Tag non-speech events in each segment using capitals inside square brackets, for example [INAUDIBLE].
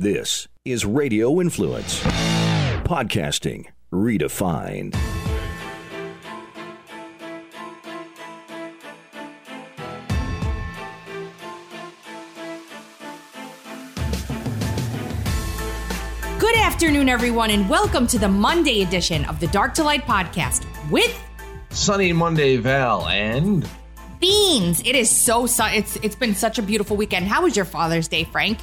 This is Radio Influence. Podcasting redefined. Good afternoon, everyone, and welcome to the Monday edition of the Dark to Light podcast with Sunny Monday Val and Beanz. It is so su- it's it's been such a beautiful weekend. How was your Father's Day, Frank?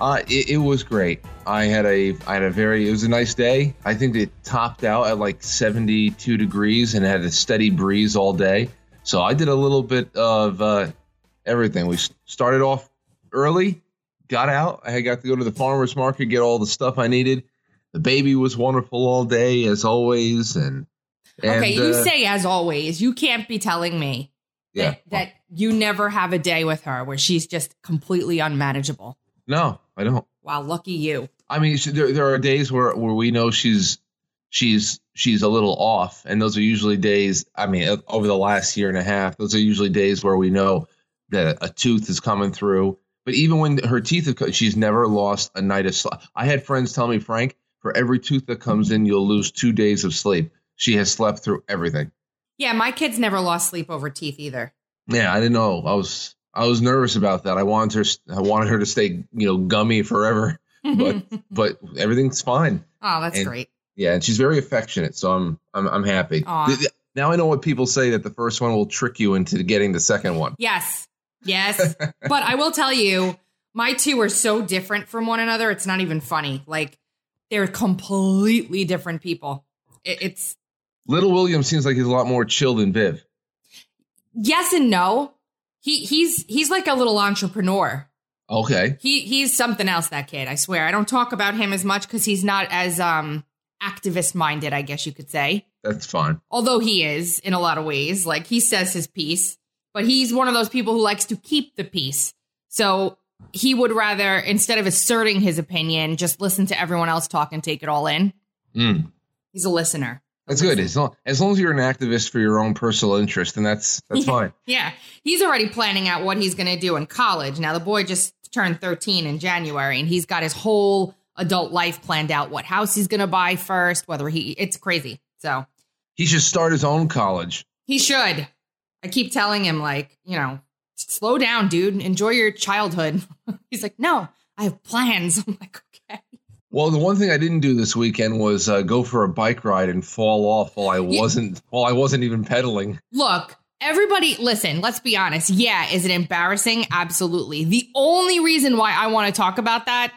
Uh, it, it was great. I had a I had a very it was a nice day. I think it topped out at like 72 degrees and had a steady breeze all day. So I did a little bit of uh, everything. We started off early, got out. I got to go to the farmers market, get all the stuff I needed. The baby was wonderful all day as always, and, and okay, you uh, say as always, you can't be telling me yeah. that, that you never have a day with her where she's just completely unmanageable. No, I don't. Wow, lucky you. I mean, there there are days where where we know she's she's she's a little off, and those are usually days. I mean, over the last year and a half, those are usually days where we know that a tooth is coming through. But even when her teeth have, she's never lost a night of sleep. I had friends tell me, Frank, for every tooth that comes in, you'll lose two days of sleep. She has slept through everything. Yeah, my kids never lost sleep over teeth either. Yeah, I didn't know. I was I was nervous about that. I wanted her I wanted her to stay you know gummy forever, [LAUGHS] but but everything's fine. oh, that's and- great. Yeah, and she's very affectionate, so I'm I'm I'm happy. Aw. Th- th- Now I know what people say that the first one will trick you into getting the second one. Yes. Yes. but I will tell you, my two are so different from one another. It's not even funny. Like they're completely different people. It, it's Little William seems like he's a lot more chill than Viv. yes and no. He he's he's like a little entrepreneur. Okay. He he's something else. That kid. I swear. I don't talk about him as much because he's not as um activist minded. I guess you could say. That's fine. although he is in a lot of ways like he says his piece but he's one of those people who likes to keep the peace so he would rather instead of asserting his opinion just listen to everyone else talk and take it all in Mm, he's a listener that's good. As long, as long as you're an activist for your own personal interest, then that's [LAUGHS] that's fine. yeah he's already planning out what he's going to do in college now the boy just turned 13 in january and he's got his whole adult life planned out what house he's going to buy first whether he it's crazy so He should start his own college. He should. I keep telling him, like, you know, slow down, dude. Enjoy your childhood. [LAUGHS] He's like, no, I have plans. [LAUGHS] I'm like. Well, the one thing I didn't do this weekend was uh, go for a bike ride and fall off while I wasn't while I wasn't even pedaling. Look, everybody, listen, let's be honest. Yeah, is it embarrassing? Absolutely. The only reason why I want to talk about that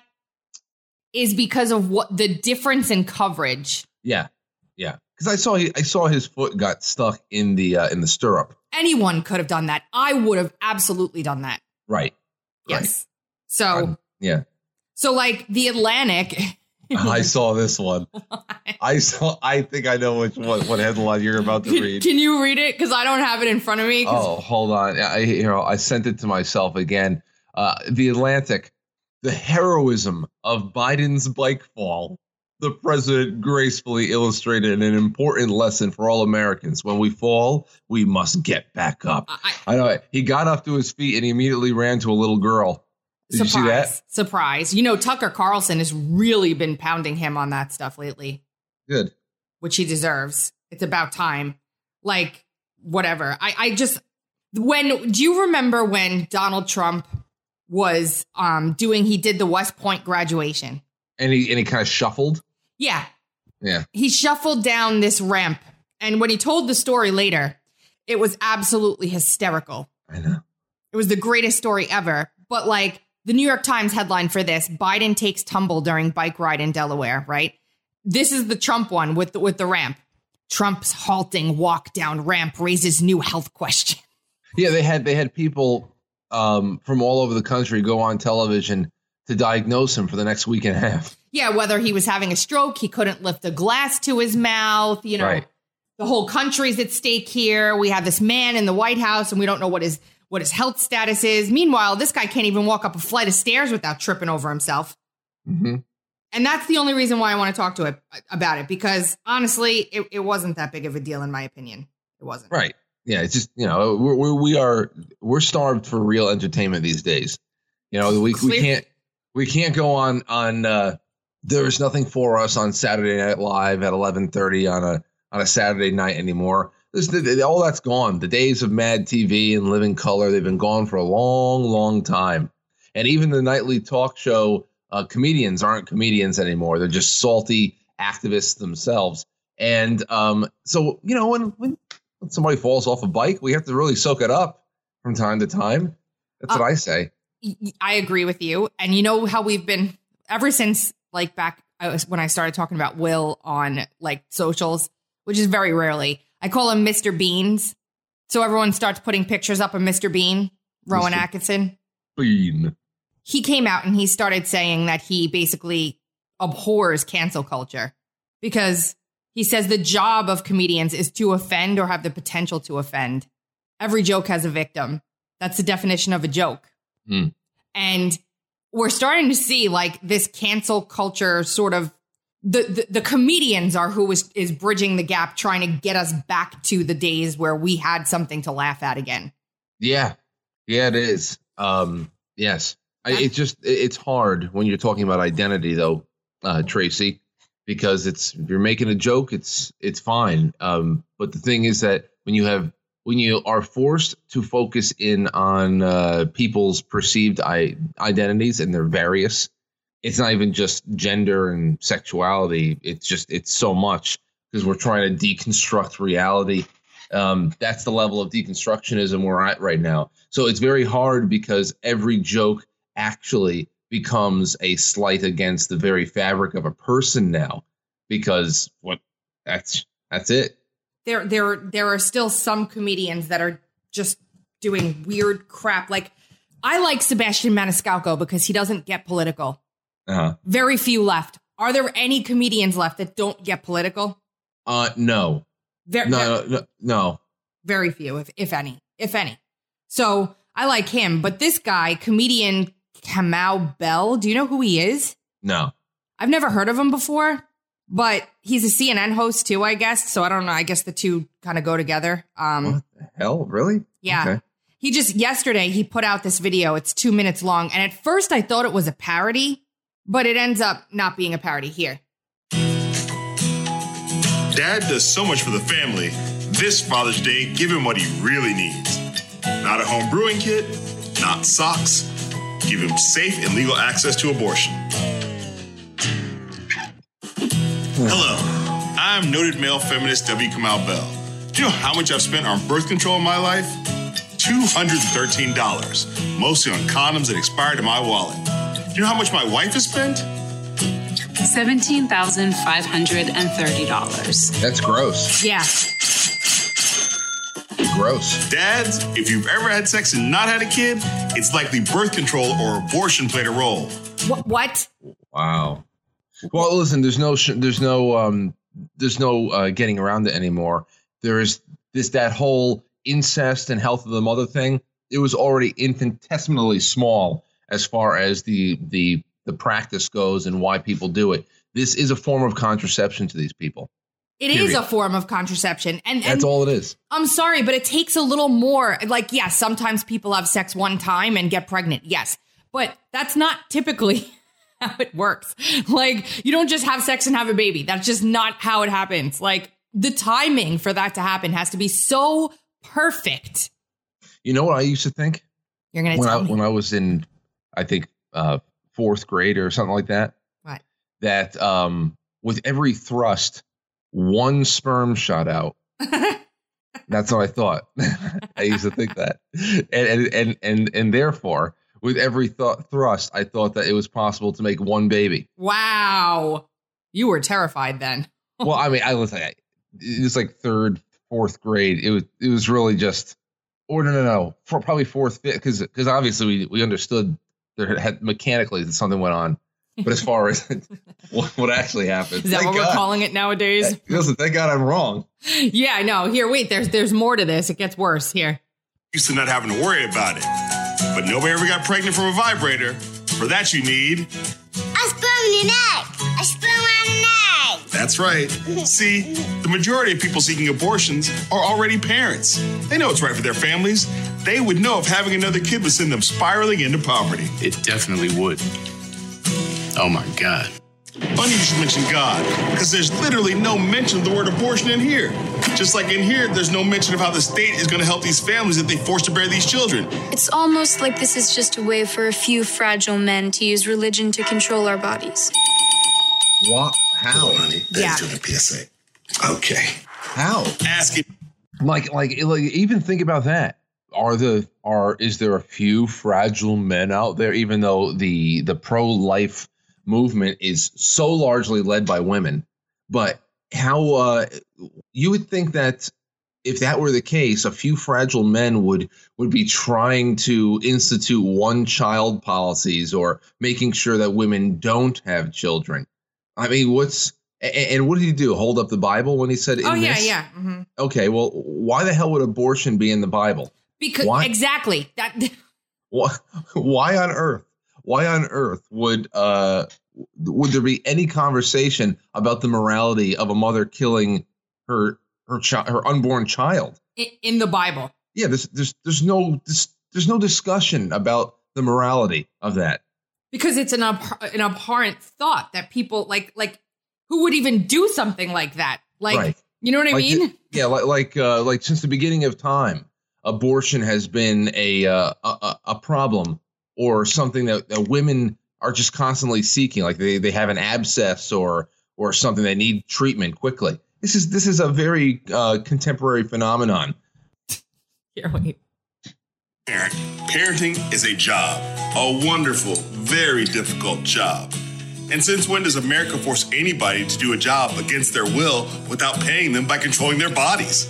is because of what the difference in coverage. Yeah, yeah. Because I saw he, I saw his foot got stuck in the uh, in the stirrup. Anyone could have done that. I would have absolutely done that. Right. Yes. So, Um, Yeah. So like the Atlantic. I saw this one. [LAUGHS] I saw. I think I know which one. What headline you're about to Can, read? can you read it? Because I don't have it in front of me. Oh, hold on. I you know I sent it to myself again. Uh, the Atlantic, the heroism of Biden's bike fall. The president gracefully illustrated an important lesson for all Americans. When we fall, we must get back up. I, I- I know he got up to his feet and he immediately ran to a little girl. Did you? Surprise. Surprise. You know, Tucker Carlson has really been pounding him on that stuff lately, Good. which he deserves. It's about time. Like, whatever. I, I just, when, do you remember when Donald Trump was um doing, he did the West Point graduation? And he and he kind of shuffled. Yeah. Yeah. He shuffled down this ramp. And when he told the story later, it was absolutely hysterical. I know. It was the greatest story ever. But like the New York Times headline for this, Biden takes tumble during bike ride in Delaware, right? This is the Trump one with the, with the ramp. Trump's halting walk down ramp raises new health question. Yeah, they had they had people um, from all over the country go on television to diagnose him for the next week and a half. Yeah, whether he was having a stroke, he couldn't lift a glass to his mouth, you know. Right. The whole country's at stake here. We have this man in the White House and we don't know what his what his health status is. Meanwhile, this guy can't even walk up a flight of stairs without tripping over himself. Mm-hmm. And that's the only reason why I want to talk to it about it because honestly, it, it wasn't that big of a deal in my opinion. It wasn't. Right. Yeah. It's just you know we're, we're we are we're starved for real entertainment these days. You know we we can't We can't go on on. Uh, there's nothing for us on Saturday Night Live at 11:30 on a on a Saturday night anymore. All that's gone. The days of Mad TV and Living Color they've been gone for a long, long time. And even the nightly talk show uh, comedians aren't comedians anymore. They're just salty activists themselves. And um, so you know when when somebody falls off a bike, we have to really soak it up from time to time. That's uh, what I say. I agree with you. And you know how we've been ever since like back when I started talking about Will on like socials, which is very rarely. I call him Mr. Beans. So everyone starts putting pictures up of Mr. Bean, Rowan Mr. Atkinson. Bean. He came out and he started saying that he basically abhors cancel culture because he says the job of comedians is to offend or have the potential to offend. Every joke has a victim. That's the definition of a joke. Mm. And we're starting to see like this cancel culture sort of the, the, the comedians are who is is bridging the gap trying to get us back to the days where we had something to laugh at again. Yeah. Yeah it is. Um yes. I, it's just it's hard when you're talking about identity though uh tracy because it's if you're making a joke it's it's fine. Um but the thing is that when you have when you are forced to focus in on uh, people's perceived I- identities and they're various it's not even just gender and sexuality it's just it's so much because we're trying to deconstruct reality um, that's the level of deconstructionism we're at right now so it's very hard because every joke actually becomes a slight against the very fabric of a person now because what that's that's it there there there are still some comedians that are just doing weird crap. Like I like Sebastian Maniscalco because he doesn't get political. Uh-huh. Very few left. Are there any comedians left that don't get political? Uh, no. Ver- no, no, no, no. Very few, if if any, if any. So I like him, but this guy, comedian Kamau Bell, do you know who he is? No. I've never heard of him before but he's a CNN host too, I guess. So I don't know. I guess the two kind of go together. Um, what the hell? Really? Yeah. Okay. He just yesterday he put out this video. It's two minutes long, and at first I thought it was a parody, but it ends up not being a parody. Here. Dad does so much for the family. This Father's Day, give him what he really needs. Not a home brewing kit, not socks. Give him safe and legal access to abortion. Hello, I'm noted male feminist W. Kamau Bell. Do you know how much I've spent on birth control in my life? $213, mostly on condoms that expired in my wallet. Do you know how much my wife has spent? $17,530. That's gross. Yeah. Gross. Dads, if you've ever had sex and not had a kid, it's likely birth control or abortion played a role. What? what? Wow. Well, listen, there's no, there's no, um, there's no uh, getting around it anymore. There is this that whole incest and health of the mother thing. It was already infinitesimally small as far as the the the practice goes and why people do it. This is a form of contraception to these people. It Period. is a form of contraception. And, and, that's all it is. I'm sorry, but it takes a little more. Like, yes, sometimes people have sex one time and get pregnant. Yes. But that's not typically [LAUGHS] how it works. Like, you don't just have sex and have a baby. That's just not how it happens. Like, the timing for that to happen has to be so perfect. You know what I used to think? You're going to when tell I, me. When I was in, I think, uh, fourth grade or something like that. What? That um, with every thrust, one sperm shot out. [LAUGHS] That's what I thought. [LAUGHS] I used to think that, and and and and, and therefore, with every th- thrust, I thought that it was possible to make one baby. Wow. You were terrified then. [LAUGHS] well, I mean, I was like, it was like third, fourth grade. It was, it was really just, or no, no, no, for probably fourth, fifth, because, because obviously we, we understood there had mechanically that something went on. But as far as [LAUGHS] what, what actually happened, is that what God. we're calling it nowadays? Listen, thank God I'm wrong. Yeah, no. Here, wait. There's there's more to this. It gets worse. Here. Used to not having to worry about it. But nobody ever got pregnant from a vibrator. For that, you need a sperm and an egg. A sperm and an egg. That's right. [LAUGHS] See, the majority of people seeking abortions are already parents. They know it's right for their families. They would know if having another kid would send them spiraling into poverty. It definitely would. Oh my God. Funny you should mention God, because there's literally no mention of the word abortion in here. Just like in here, there's no mention of how the state is going to help these families if they force to bear these children. It's almost like this is just a way for a few fragile men to use religion to control our bodies. What? How? honey. Yeah. to the PSA. Okay. How? Ask it. Like, like, like, even think about that. Are the are is there a few fragile men out there? Even though the the pro life movement is so largely led by women, but how uh, you would think that if that were the case, a few fragile men would would be trying to institute one child policies or making sure that women don't have children. I mean, what's and what did he do? Hold up the Bible when he said? Oh yeah, this? yeah. hmm Okay, well, why the hell would abortion be in the Bible? Because Why? exactly that. Why, [LAUGHS] why on earth? Why on earth would uh would there be any conversation about the morality of a mother killing her her child her unborn child? in- in the Bible. Yeah, there's there's there's no there's, there's no discussion about the morality of that. because it's an ab- an abhorrent thought that people like like who would even do something like that like Right. you know what i mean the- yeah, like like uh, like since the beginning of time, abortion has been a uh, a- a problem or something that, that women are just constantly seeking. Like they, they have an abscess or or something they need treatment quickly. This is this is a very uh, contemporary phenomenon. Here, wait. Parent. Parenting is a job, a wonderful, very difficult job. And since when does America force anybody to do a job against their will without paying them by controlling their bodies?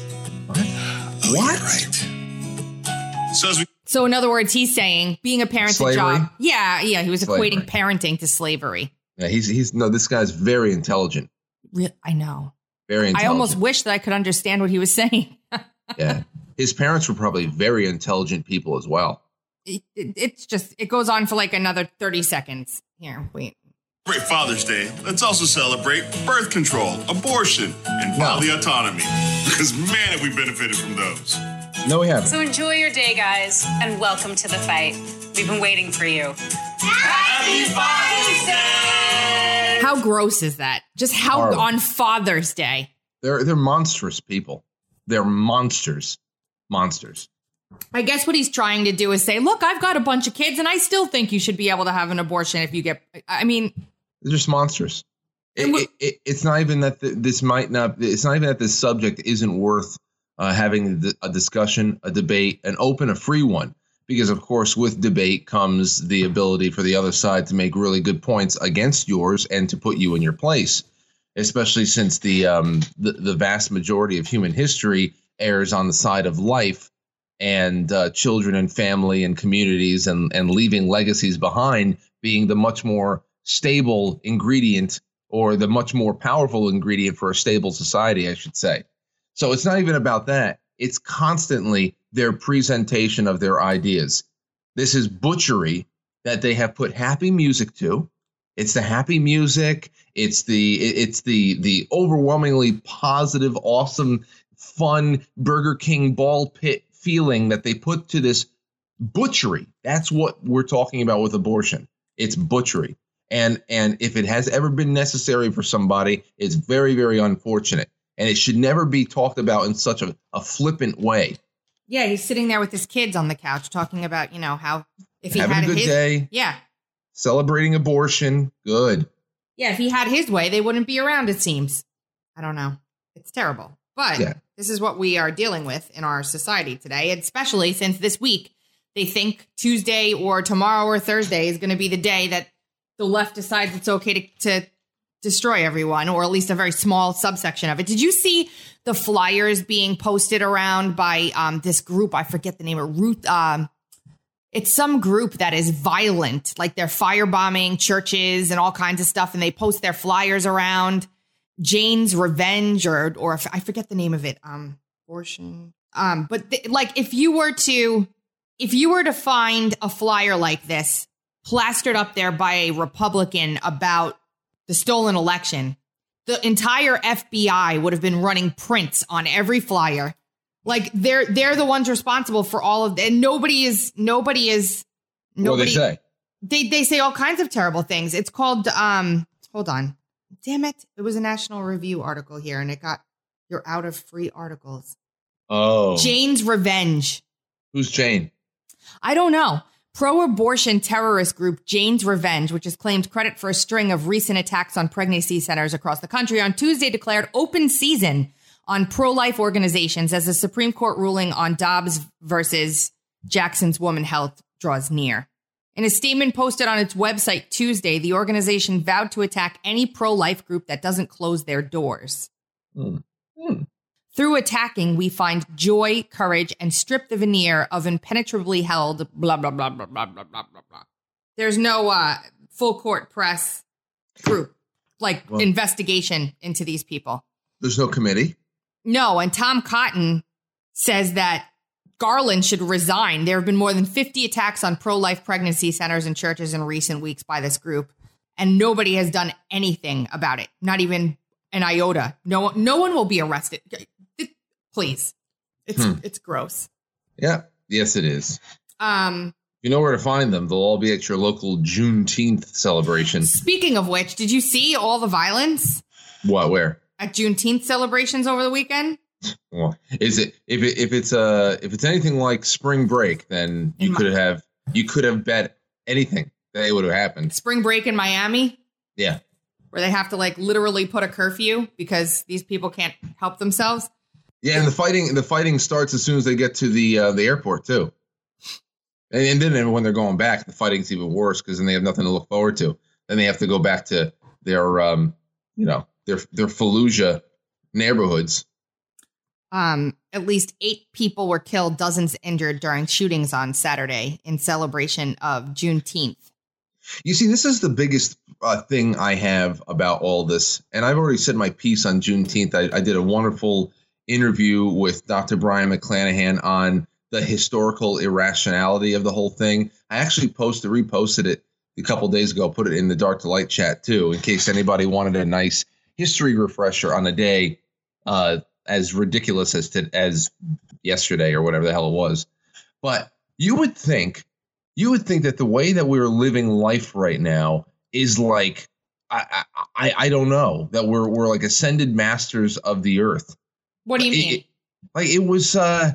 What? Oh, What? right. So as we so in other words he's saying being a parent's a job yeah yeah he was Slavery. equating parenting to slavery Yeah, he's he's no. This guy's very intelligent. Re- i know Very intelligent. i almost wish that i could understand what he was [LAUGHS] saying yeah. His parents were probably very intelligent people as well. it, it- it's just it goes on for like another 30 seconds here wait Great Father's Day, let's also celebrate birth control, abortion, and bodily autonomy. [LAUGHS] Because man, have we benefited from those. No, we haven't. So enjoy your day, guys, and welcome to the fight. We've been waiting for you. Happy Father's Day! how gross is that just how Horrible. on father's day They're they're monstrous people. They're monsters. Monsters. I guess what he's trying to do is say, look, I've got a bunch of kids and I still think you should be able to have an abortion if you get, I mean, They're just monsters. It, And it, it, it's not even that th- this might not. It's not even that this subject isn't worth uh, having a discussion, a debate, an open, a free one. Because of course, with debate comes the ability for the other side to make really good points against yours and to put you in your place. Especially since the um, the, the vast majority of human history errs on the side of life and uh, children and family and communities and, and leaving legacies behind being the much more stable ingredient or the much more powerful ingredient for a stable society, I should say. So it's not even about that. It's constantly their presentation of their ideas. This is butchery that they have put happy music to. It's the happy music. It's the it's the the overwhelmingly positive, awesome, fun Burger King ball pit feeling that they put to this butchery. That's what we're talking about with abortion. It's butchery. And and if it has ever been necessary for somebody, it's very, very unfortunate. And it should never be talked about in such a, a flippant way. yeah, he's sitting there with his kids on the couch talking about, you know, how if he Having had a good his, day, yeah, celebrating abortion, good. yeah, if he had his way, they wouldn't be around, it seems. I don't know. It's terrible. But Yeah. this is what we are dealing with in our society today, especially since this week they think Tuesday or tomorrow or Thursday is going to be the day that the left decides it's okay to, to destroy everyone, or at least a very small subsection of it. Did you see the flyers being posted around by um, this group? I forget the name of Ruth. Um, it's some group that is violent, like they're firebombing churches and all kinds of stuff, and they post their flyers around. Jane's Revenge, or or if- I forget the name of it. Um, abortion. Um, but th- like if you were to if you were to find a flyer like this plastered up there by a Republican about the stolen election, the entire FBI would have been running prints on every flyer. Like they're they're the ones responsible for all of and nobody is nobody is What do they say? They they say all kinds of terrible things. It's called um hold on. Damn it. It was a National Review article here and it got you're out of free articles. Oh, Jane's Revenge. who's Jane? I don't know. Pro abortion terrorist group Jane's Revenge, which has claimed credit for a string of recent attacks on pregnancy centers across the country, on Tuesday declared open season on pro life organizations as the Supreme Court ruling on Dobbs versus Jackson Women's Health draws near. In a statement posted on its website Tuesday, the organization vowed to attack any pro life group that doesn't close their doors. Hmm. Hmm. Through attacking, we find joy, courage, and strip the veneer of impenetrably held blah blah blah blah blah blah blah blah blah. There's no uh, full court press group like Well- investigation into these people. There's no committee. No, and Tom Cotton says that Garland should resign. There have been more than 50 attacks on pro life pregnancy centers and churches in recent weeks by this group, and nobody has done anything about it. Not even an iota. No, no one will be arrested. Please, it's Hmm. it's gross. Yeah. Yes, it is. Um, You know where to find them. They'll all be at your local Juneteenth celebration. [LAUGHS] speaking of which, did you see all the violence What? Where? at Juneteenth celebrations over the weekend? Well, is it if it if it's uh if it's anything like spring break, then you In my- could have you could have bet anything that it would have happened. Spring break in Miami, Yeah. where they have to like literally put a curfew because these people can't help themselves. Yeah, and the fighting the fighting starts as soon as they get to the uh, the airport too. And, and then when they're going back, the fighting's even worse because then they have nothing to look forward to. Then they have to go back to their um you know their their Fallujah neighborhoods. Um, at least eight people were killed, dozens injured during shootings on Saturday in celebration of Juneteenth. You see, this is the biggest uh, thing I have about all this, and I've already said my piece on Juneteenth. I, I did a wonderful interview with Dr. Brion McClanahan on the historical irrationality of the whole thing. I actually posted, reposted it a couple days ago, put it in the Dark to Light chat too, in case anybody wanted a nice history refresher on a day uh, as ridiculous as to, as yesterday or whatever the hell it was. But you would think you would think that the way that we're living life right now is like I I, I don't know that we're we're like ascended masters of the earth. What do you mean? it- like it was uh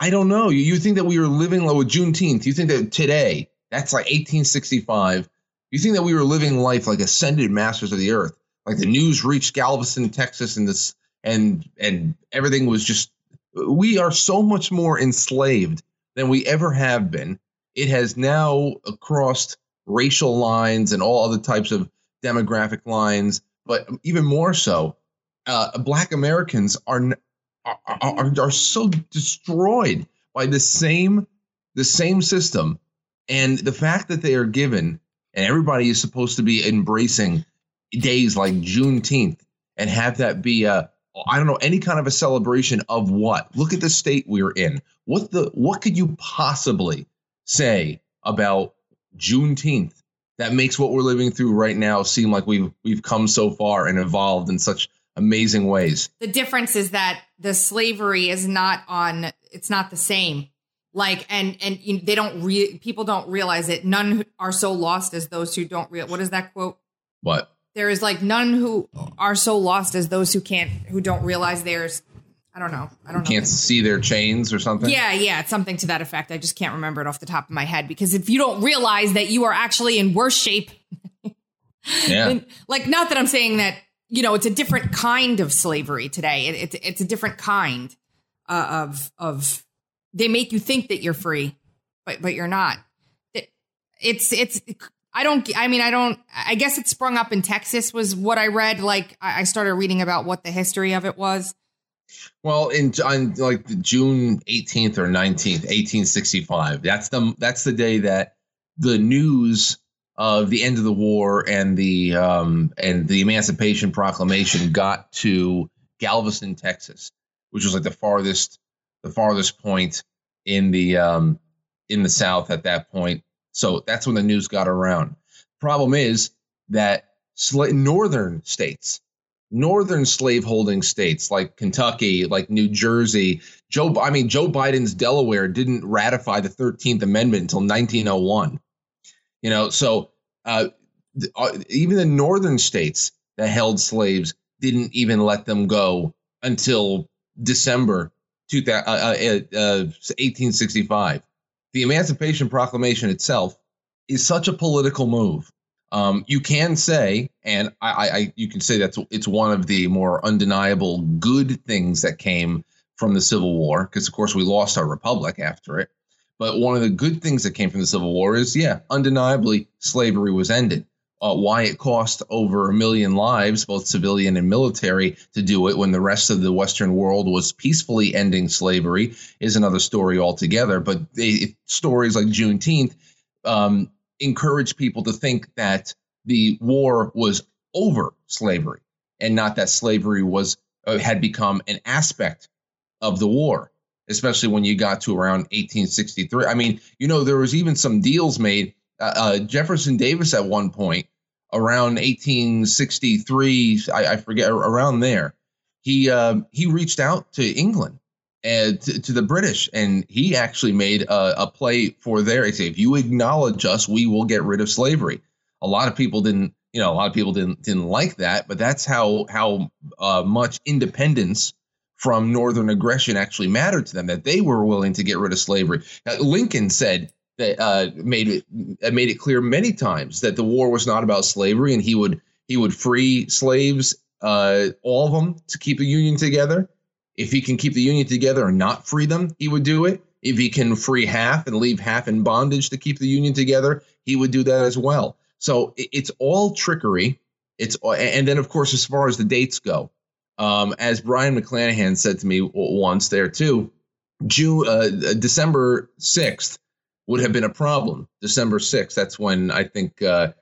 I, don't know. You, you think that we were living like with Juneteenth? You think that today that's like 1865? You think that we were living life like ascended masters of the earth? Like the news reached Galveston, Texas, and this and and everything was just we are so much more enslaved than we ever have been. It has now crossed racial lines and all other types of demographic lines, but even more so, uh, Black Americans are, are are are so destroyed by the same the same system, and the fact that they are given, and everybody is supposed to be embracing days like Juneteenth and have that be a I don't know any kind of a celebration of what. Look at the state we're in. What the what could you possibly say about Juneteenth that makes what we're living through right now seem like we've we've come so far and evolved in such amazing ways? the difference is that the slavery is not on it's not the same like and and you they don't re- people don't realize it none are so lost as those who don't real what is that quote What? there is like none who are so lost as those who can't who don't realize theirs. i don't know i don't know Can't see their chains or something? yeah yeah it's something to that effect i just can't remember it off the top of my head because if you don't realize that you are actually in worse shape Yeah. [LAUGHS] like not that I'm saying that you know it's a different kind of slavery today. It, it's a different kind uh, of of they make you think that you're free, but but you're not. It, it's it's I don't I mean I don't I guess it sprung up in Texas was what I read. Like I, started reading about what the history of it was. Well, in on like June 18th or 19th, 1865. That's the that's the day that the news of the end of the war and the um and the Emancipation Proclamation got to Galveston, Texas, which was like the farthest the farthest point in the um in the South at that point. So that's when the news got around. Problem is that sla- northern states northern slaveholding states like Kentucky, like New Jersey, Joe I mean Joe Biden's Delaware didn't ratify the 13th amendment until 1901. You know, so uh, uh, even the northern states that held slaves didn't even let them go until December 2000, uh, uh, 1865. Uh, the Emancipation Proclamation itself is such a political move. Um, you can say, and I, I, you can say that it's one of the more undeniable good things that came from the Civil War, because of course we lost our republic after it. But one of the good things that came from the Civil War is, yeah, undeniably, slavery was ended. Uh, why it cost over a million lives, both civilian and military, to do it when the rest of the Western world was peacefully ending slavery is another story altogether. But they, stories like Juneteenth um, encourage people to think that the war was over slavery and not that slavery was uh, had become an aspect of the war especially when you got to around 1863 i mean you know there was even some deals made uh, uh, jefferson davis at one point around 1863 i, I forget around there he uh, he reached out to england and to, to, the British, and he actually made a, a play for there. He said, "If you acknowledge us, we will get rid of slavery." A lot of people didn't, you know, a lot of people didn't didn't like that, but that's how how uh, much independence from Northern aggression actually mattered to them. That they were willing to get rid of slavery. Now, Lincoln said that uh, made it uh, made it clear many times that the war was not about slavery, and he would he would free slaves, uh, all of them, to keep the Union together if he can keep the union together and not free them, he would do it. If he can free half and leave half in bondage to keep the union together, he would do that as well. So it's all trickery. It's and then of course as far as the dates go, um, as Brion McClanahan said to me once there too, June uh, December sixth would have been a problem. December sixth. That's when I think uh,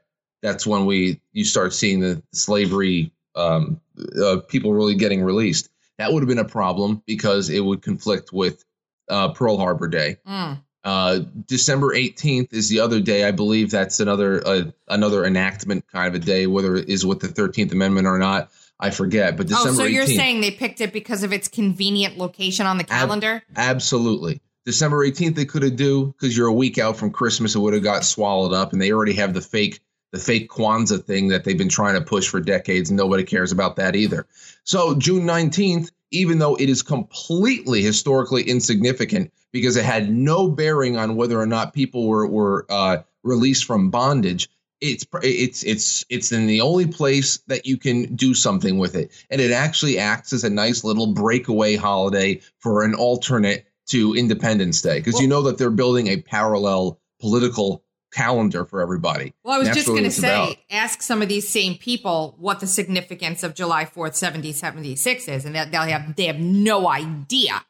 that's when we you start seeing the slavery um, uh, people really getting released. That would have been a problem because it would conflict with uh, Pearl Harbor Day. Mm. Uh, December 18th is the other day. I believe that's another uh, another enactment kind of a day, whether it is with the 13th Amendment or not. I forget. But December. Oh, so you're 18th, saying they picked it because of its convenient location on the calendar? Ab- absolutely. December 18th they could have do because you're a week out from Christmas. It would have got swallowed up, and they already have the fake the fake Kwanzaa thing that they've been trying to push for decades. And nobody cares about that either. So June 19th, even though it is completely historically insignificant because it had no bearing on whether or not people were, were uh, released from bondage, it's it's it's it's in the only place that you can do something with it and it actually acts as a nice little breakaway holiday for an alternate to independence day because well, you know that they're building a parallel political calendar for everybody. Well, I was just going to say, about. ask some of these same people what the significance of July 4th, 1776 is, and they'll have, they have no idea.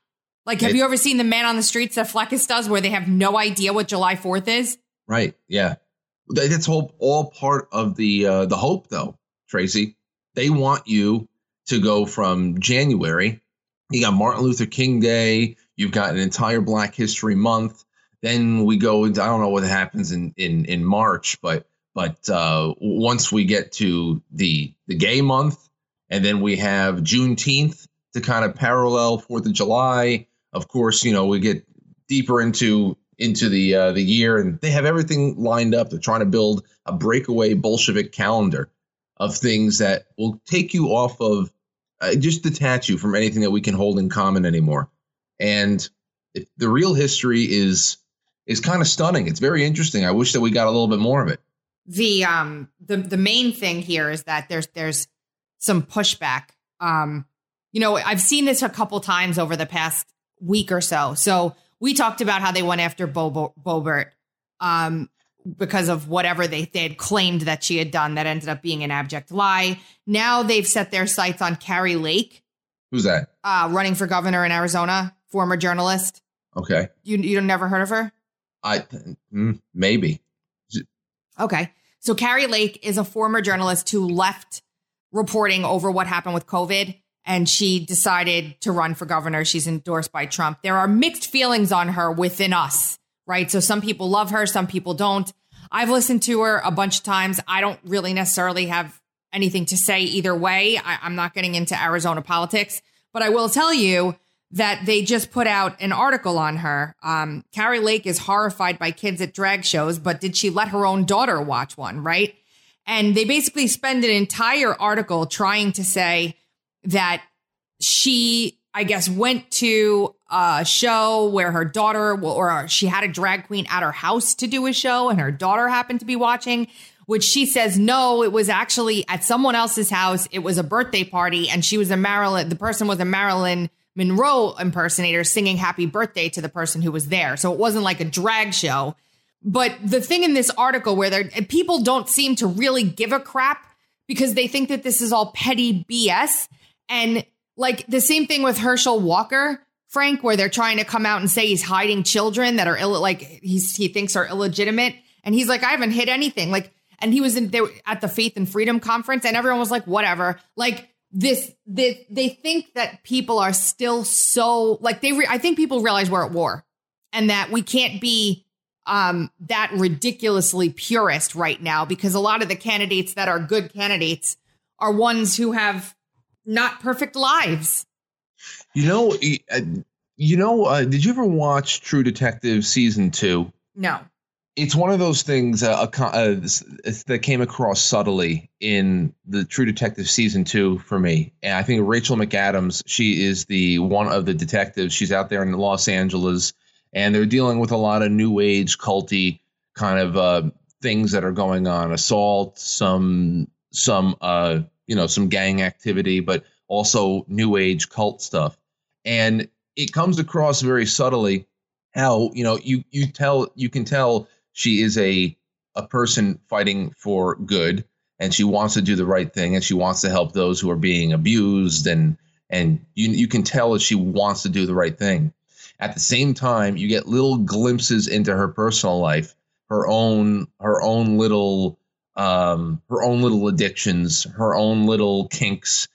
Like, have it, you ever seen the man on the streets that fleckus does where they have no idea what July 4th is? Right. Yeah. That's all part of the, uh, the hope though, Tracy. They want you to go from January. You got Martin Luther King Day. You've got an entire Black History Month then we go. I don't know what happens in in in March, but but uh, once we get to the the gay month, and then we have Juneteenth to kind of parallel Fourth of July. Of course, you know we get deeper into into the uh, the year, and they have everything lined up. They're trying to build a breakaway Bolshevik calendar of things that will take you off of uh, just detach you from anything that we can hold in common anymore. And the real history is is kind of stunning. It's very interesting. I wish that we got a little bit more of it. The um the the main thing here is that there's there's some pushback. Um, you know, I've seen this a couple times over the past week or so. So we talked about how they went after Bo- Boebert um, because of whatever they, they had claimed that she had done that ended up being an abject lie. Now they've set their sights on Kari Lake. Who's that? Uh, running for governor in Arizona, former journalist. Okay. You you never heard of her? I mm, maybe. Okay. So Kari Lake is a former journalist who left reporting over what happened with COVID and she decided to run for governor. She's endorsed by Trump. There are mixed feelings on her within us, right? So some people love her, some people don't. I've listened to her a bunch of times. I don't really necessarily have anything to say either way. I, am not getting into Arizona politics, but I will tell you that they just put out an article on her. Um, Kari Lake is horrified by kids at drag shows, but did she let her own daughter watch one? Right. And they basically spend an entire article trying to say that she, I guess, went to a show where her daughter, or she had a drag queen at her house to do a show, and her daughter happened to be watching. Which she says, no, it was actually at someone else's house. It was a birthday party, and she was a Marilyn, the person was a Marilyn Monroe impersonator singing happy birthday to the person who was there. So it wasn't like a drag show. But the thing in this article where people don't seem to really give a crap because they think that this is all petty BS. And like the same thing with Herschel Walker, Frank, where they're trying to come out and say he's hiding children that are Ill- like he's he thinks are illegitimate. And he's like, I haven't hid anything. Like, and he was in there at the Faith and Freedom conference, and everyone was like, whatever. Like this, this they think that people are still so like they. Re- I think people realize we're at war, and that we can't be um, that ridiculously purist right now because a lot of the candidates that are good candidates are ones who have not perfect lives. You know, uh, you know, uh, did you ever watch True Detective season two? No. It's one of those things uh, uh, that came across subtly in the True Detective season two for me. And I think Rachel McAdams, she is the one of the detectives. She's out there in Los Angeles and they're dealing with a lot of new age culty kind of uh, things that are going on assault some some uh you know some gang activity but also new age cult stuff. And it comes across very subtly how you know you you tell you can tell she is a a person fighting for good and she wants to do the right thing and she wants to help those who are being abused and and you you can tell that she wants to do the right thing. At the same time, you get little glimpses into her personal life, her own her own little um, her own little addictions, her own little kinks,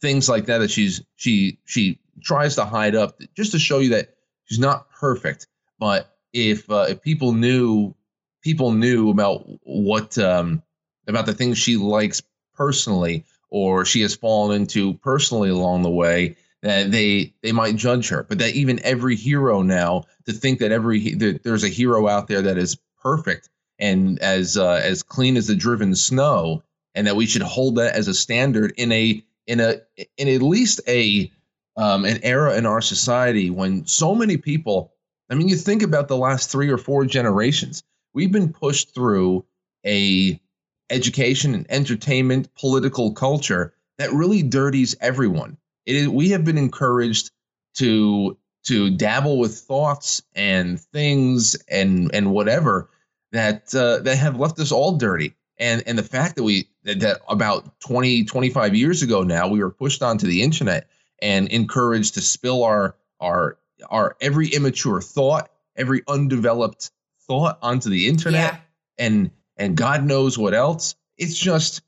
things like that that she's she she tries to hide up just to show you that she's not perfect. But if uh, if people knew people knew about what um, about the things she likes personally or she has fallen into personally along the way, that they they might judge her, but that even every hero now to think that every that there's a hero out there that is perfect and as uh, as clean as the driven snow, and that we should hold that as a standard in a in a in at least a um, an era in our society when so many people. I mean, you think about the last three or four generations. We've been pushed through a education and entertainment political culture that really dirties everyone it is, we have been encouraged to to dabble with thoughts and things and and whatever that uh, that have left us all dirty and and the fact that we that, that about 20 25 years ago now we were pushed onto the internet and encouraged to spill our our our every immature thought every undeveloped thought onto the internet yeah. and and god knows what else it's just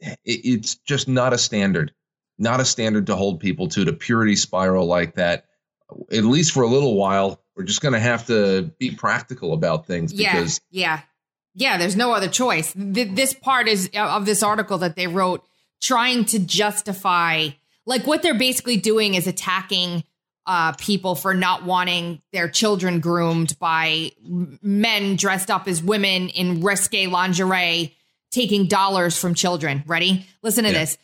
it, it's just not a standard not a standard to hold people to, to purity spiral like that. At least for a little while, we're just going to have to be practical about things yeah, because yeah, yeah. There's no other choice. This part is uh, of this article that they wrote trying to justify, like what they're basically doing is attacking uh, people for not wanting their children groomed by men dressed up as women in risque lingerie, taking dollars from children. Ready? Listen to yeah. this.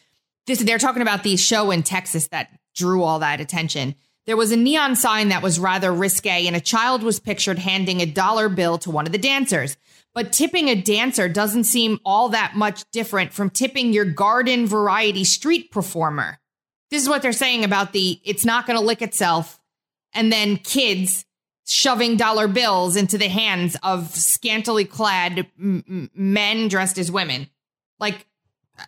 This they're talking about the show in Texas that drew all that attention. There was a neon sign that was rather risque, and a child was pictured handing a dollar bill to one of the dancers. But tipping a dancer doesn't seem all that much different from tipping your garden variety street performer. This is what they're saying about the it's not going to lick itself, and then kids shoving dollar bills into the hands of scantily clad m- men dressed as women. Like, uh,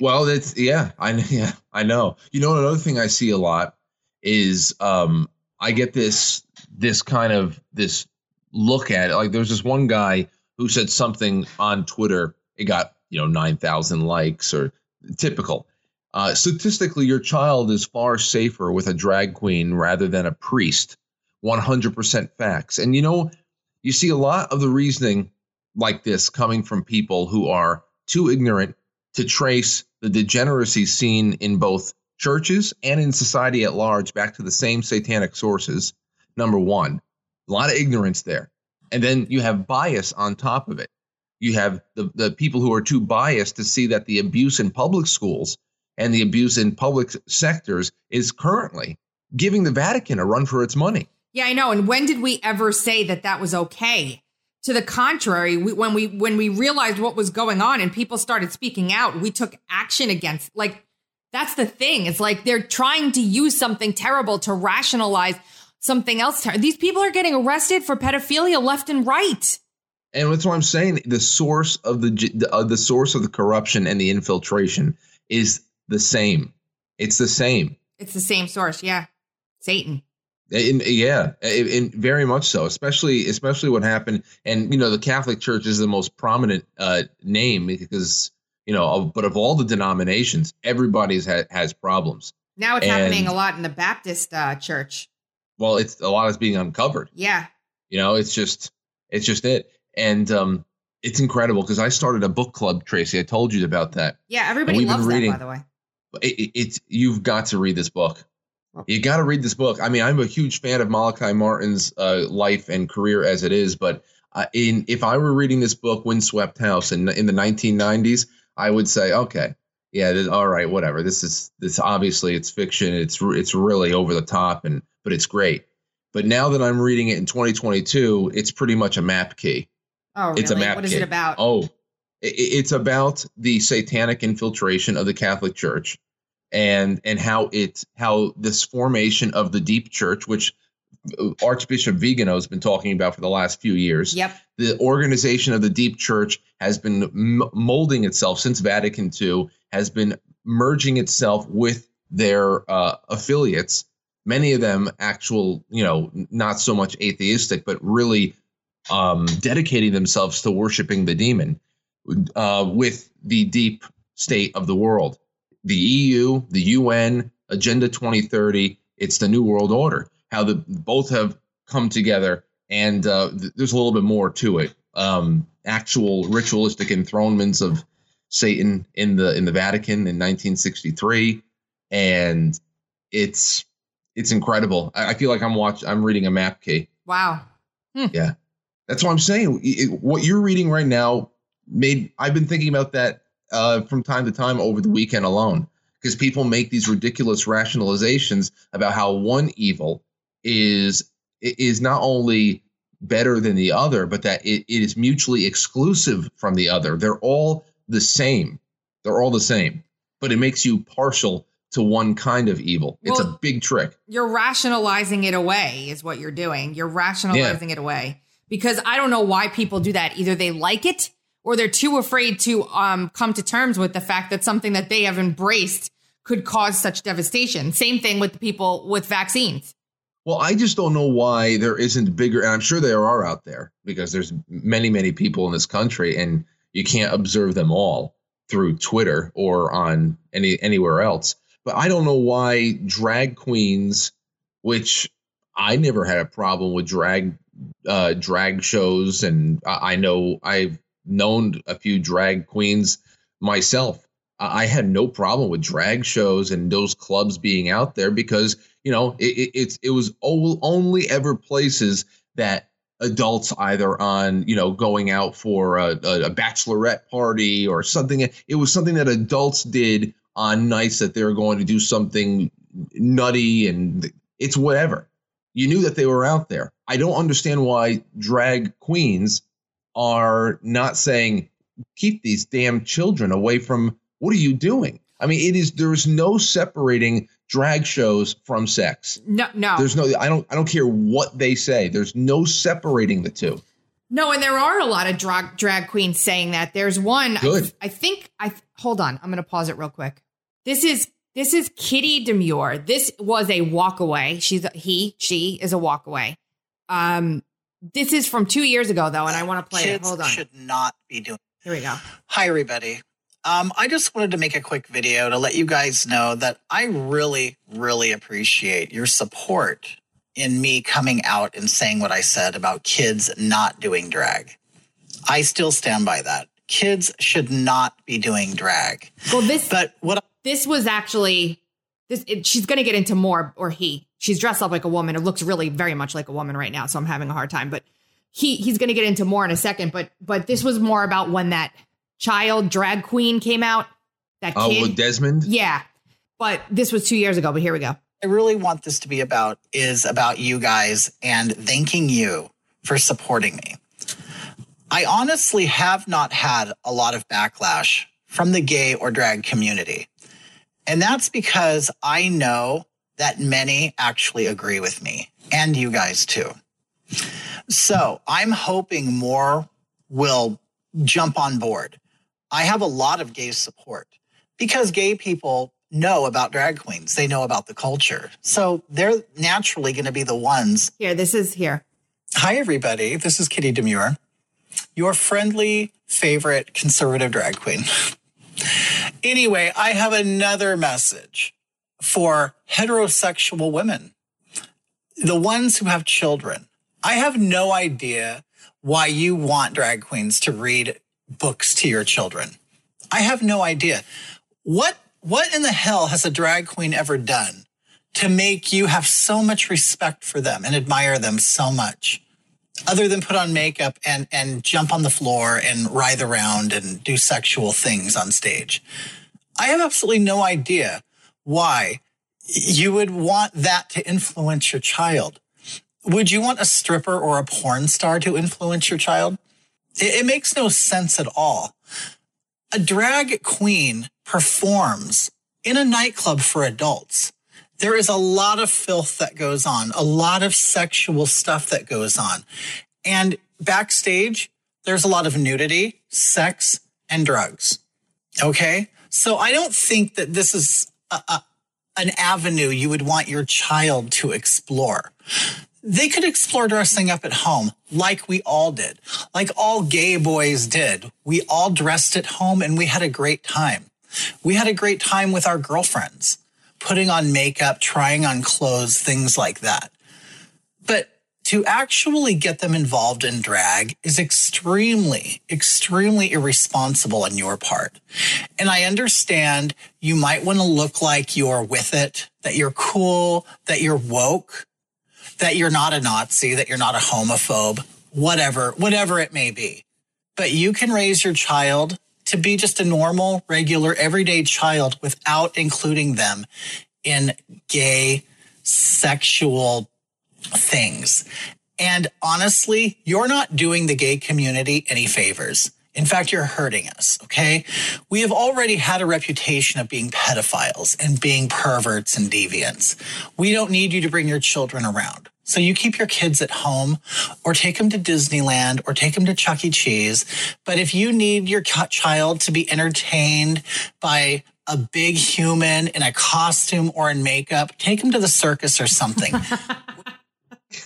well, that's yeah, I [LAUGHS] yeah, I know. You know, another thing I see a lot is um I get this this kind of this look at it. Like there's this one guy who said something on Twitter. It got you know nine thousand likes or typical. Uh, statistically, your child is far safer with a drag queen rather than a priest. 100% facts. And you know, you see a lot of the reasoning like this coming from people who are too ignorant to trace the degeneracy seen in both churches and in society at large back to the same satanic sources. Number one, a lot of ignorance there. And then you have bias on top of it. You have the, the people who are too biased to see that the abuse in public schools and the abuse in public sectors is currently giving the Vatican a run for its money. Yeah, I know. And when did we ever say that that was okay? To the contrary, we, when we when we realized what was going on and people started speaking out, we took action against. Like that's the thing. It's like they're trying to use something terrible to rationalize something else. Ter- These people are getting arrested for pedophilia left and right. And that's what I'm saying. The source of the the, uh, the source of the corruption and the infiltration is the same. It's the same. It's the same source. Yeah, Satan. In, yeah, in very much so. Especially, especially what happened, and you know, the Catholic Church is the most prominent uh, name because you know, of, but of all the denominations, everybody's ha- has problems. Now it's And- happening a lot in the Baptist uh, church. Well, it's a lot is being uncovered. Yeah. You know, it's just, it's just it, and um, it's incredible because I started a book club, Tracy. I told you about that. Yeah. Everybody we've been loves that, reading- by the way. it, it- it's you've got to read this book. You got to read this book. I mean, I'm a huge fan of Malachi Martin's uh, life and career as it is, but uh, in if I were reading this book, Windswept House, in in the 1990s, I would say, okay, yeah, this, all right, whatever. This is this obviously it's fiction. It's it's really over the top, and but it's great. But now that I'm reading it in 2022, it's pretty much a map key. Oh, really? It's a map What is kit. it about? Oh, i- i- it's about the satanic infiltration of the Catholic Church, and and how it how this formation of the deep church, which Archbishop Vigano has been talking about for the last few years. Yep. The organization of the deep church has been m- molding itself since Vatican II, has been merging itself with their uh, affiliates. Many of them actual, you know, not so much atheistic, but really um, dedicating themselves to worshiping the demon uh, with the deep state of the world. The EU, the UN, Agenda 2030, it's the New World Order. How the both have come together, and uh, th- there's a little bit more to it. Um, actual ritualistic enthronements of Satan in the in the Vatican in 1963, and it's it's incredible. I, I feel like I'm watching. I'm reading a map key. Wow. Yeah, that's what I'm saying. It- what you're reading right now made I've been thinking about that uh, from time to time over the weekend alone because people make these ridiculous rationalizations about how one evil is is not only better than the other, but that it, it is mutually exclusive from the other. They're all the same. They're all the same, but it makes you partial to one kind of evil. It's a big trick. You're rationalizing it away, is what you're doing. You're rationalizing it away because I don't know why people do that. Either they like it or they're too afraid to um, come to terms with the fact that something that they have embraced could cause such devastation. Same thing with the people with vaccines. Well, I just don't know why there isn't bigger, and I'm sure there are out there because there's many, many people in this country, and you can't observe them all through Twitter or on any anywhere else. But I don't know why drag queens, which I never had a problem with drag uh, drag shows, and I I know I've known a few drag queens myself. I I had no problem with drag shows and those clubs being out there because you know it, it, it's it was only ever places that adults either on you know going out for a, a, bachelorette party or something it was something that adults did on nights that they were going to do something nutty and it's whatever. You knew that they were out there. I don't understand why drag queens are not saying keep these damn children away from what are you doing? I mean it is there's no separating drag shows from sex No, no, there's no i don't i don't care what they say there's no separating the two no, and there are a lot of drag drag queens saying that. There's one. I- Good. I, think. I hold on. I'm going to pause it real quick. This is this is Kitty Demure. This was a walk away. She's a, he. She is a walk away. Um, this is from two years ago though, and I want to play it. Hold on. should not be doing. Here we go. Hi, everybody. Um, I just wanted to make a quick video to let you guys know that I really, really appreciate your support in me coming out and saying what I said about kids not doing drag. I still stand by that. Kids should not be doing drag. Well, this But what this was actually this it, she's going to get into more or he she's dressed up like a woman it looks really very much like a woman right now so i'm having a hard time but he he's going to get into more in a second but but this was more about when that child drag queen came out that Oh, kid with Desmond. yeah but this was two years ago but here we go I really want this to be about is about you guys and thanking you for supporting me. I honestly have not had a lot of backlash from the gay or drag community. And that's because I know that many actually agree with me and you guys too. So I'm hoping more will jump on board. I have a lot of gay support because gay people know about drag queens. They know about the culture. So they're naturally going to be the ones. here this is here Hi, everybody. This is Kitty Demure, your friendly favorite conservative drag queen. anyway, I have another message for heterosexual women, the ones who have children. I have no idea why you want drag queens to read books to your children. I have no idea. What what in the hell has a drag queen ever done to make you have so much respect for them and admire them so much? Other than put on makeup and and jump on the floor and writhe around and do sexual things on stage. I have absolutely no idea why you would want that to influence your child. Would you want a stripper or a porn star to influence your child? It, it makes no sense at all. A drag queen performs in a nightclub for adults. There is a lot of filth that goes on, a lot of sexual stuff that goes on. And backstage, there's a lot of nudity, sex, and drugs. Okay. So I don't think that this is a, a, an avenue you would want your child to explore. They could explore dressing up at home like we all did, like all gay boys did. We all dressed at home and we had a great time. We had a great time with our girlfriends, putting on makeup, trying on clothes, things like that. But to actually get them involved in drag is extremely, extremely irresponsible on your part. And I understand you might want to look like you're with it, that you're cool, that you're woke, that you're not a Nazi, that you're not a homophobe, whatever, whatever it may be. But you can raise your child to be just a normal, regular, everyday child without including them in gay, sexual things. And honestly, you're not doing the gay community any favors. In fact, you're hurting us, okay? We have already had a reputation of being pedophiles and being perverts and deviants. We don't need you to bring your children around. So you keep your kids at home or take them to Disneyland or take them to Chuck E. Cheese. But if you need your child to be entertained by a big human in a costume or in makeup, take them to the circus or something. [LAUGHS]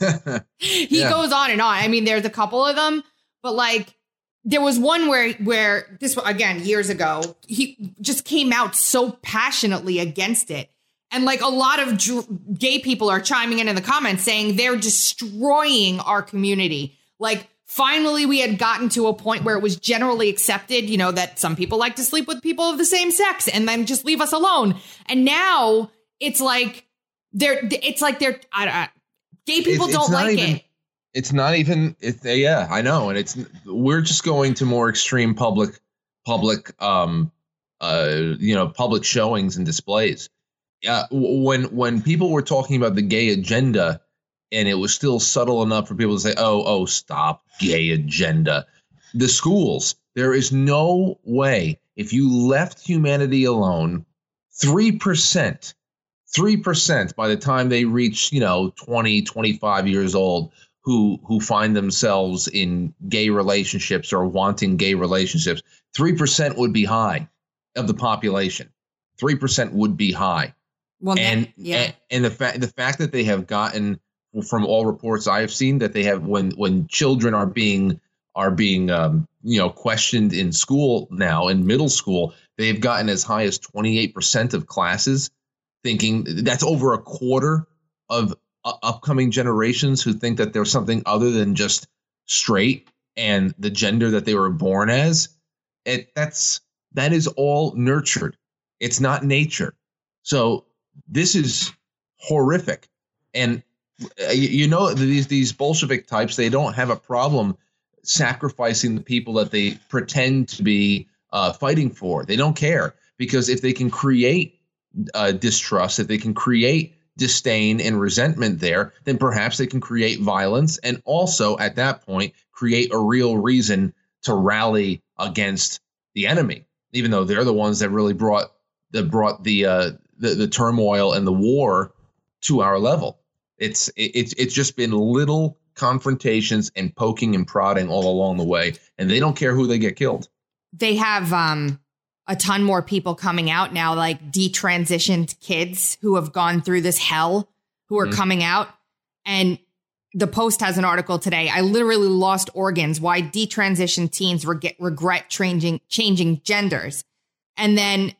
[LAUGHS] he Yeah. goes on and on. I mean, there's a couple of them, but like there was one where where this again years ago he just came out so passionately against it, and like a lot of dr- gay people are chiming in in the comments saying they're destroying our community. Like finally, we had gotten to a point where it was generally accepted, you know, that some people like to sleep with people of the same sex and then just leave us alone. And now it's like they're it's like they're I, I, gay people it's don't not like even- it. it's not even it, yeah i know and it's we're just going to more extreme public public um uh you know public showings and displays when when people were talking about the gay agenda and it was still subtle enough for people to say oh oh stop gay agenda. The schools there is no way if you left humanity alone 3% 3% by the time they reach you know 20 25 years old who who find themselves in gay relationships or wanting gay relationships 3% would be high of the population. 3% would be high Well, and yeah. and, and the fact the fact that they have gotten from all reports I have seen that they have when when children are being are being um, you know questioned in school now in middle school they've gotten as high as 28% of classes thinking that's over a quarter of uh, upcoming generations who think that there's something other than just straight and the gender that they were born as. It that's that is all nurtured. It's not nature. So this is horrific. And uh, you know these these Bolshevik types, they don't have a problem sacrificing the people that they pretend to be uh, fighting for. They don't care because if they can create uh, distrust, if they can create disdain and resentment there, then perhaps they can create violence and also at that point create a real reason to rally against the enemy, even though they're the ones that really brought that brought the uh, the, the turmoil and the war to our level. It's it's it's just been little confrontations and poking and prodding all along the way, and they don't care who they get killed. They have um a ton more people coming out now, like detransitioned kids who have gone through this hell who are mm-hmm. coming out. And the Post has an article today. I literally lost organs. Why detransitioned teens regret, regret changing changing genders. And then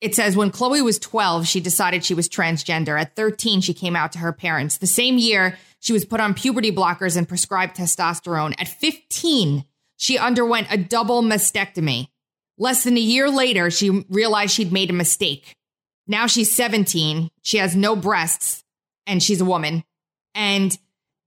it says when Chloe was 12, she decided she was transgender. At 13, she came out to her parents. The same year, she was put on puberty blockers and prescribed testosterone. At 15, she underwent a double mastectomy. Less than a year later, she realized she'd made a mistake. Now she's 17. She has no breasts and she's a woman. And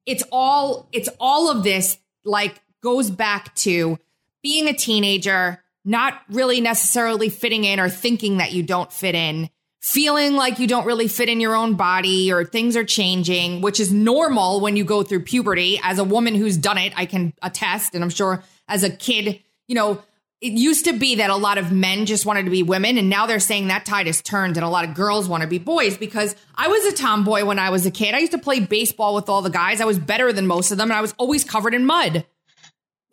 it's all, it's all of this like goes back to being a teenager, not really necessarily fitting in or thinking that you don't fit in, feeling like you don't really fit in your own body or things are changing, which is normal when you go through puberty. As a woman who's done it, I can attest. And I'm sure as a kid, you know, it used to be that a lot of men just wanted to be women and now they're saying that tide has turned and a lot of girls want to be boys because I was a tomboy when I was a kid. I used to play baseball with all the guys. I was better than most of them and I was always covered in mud.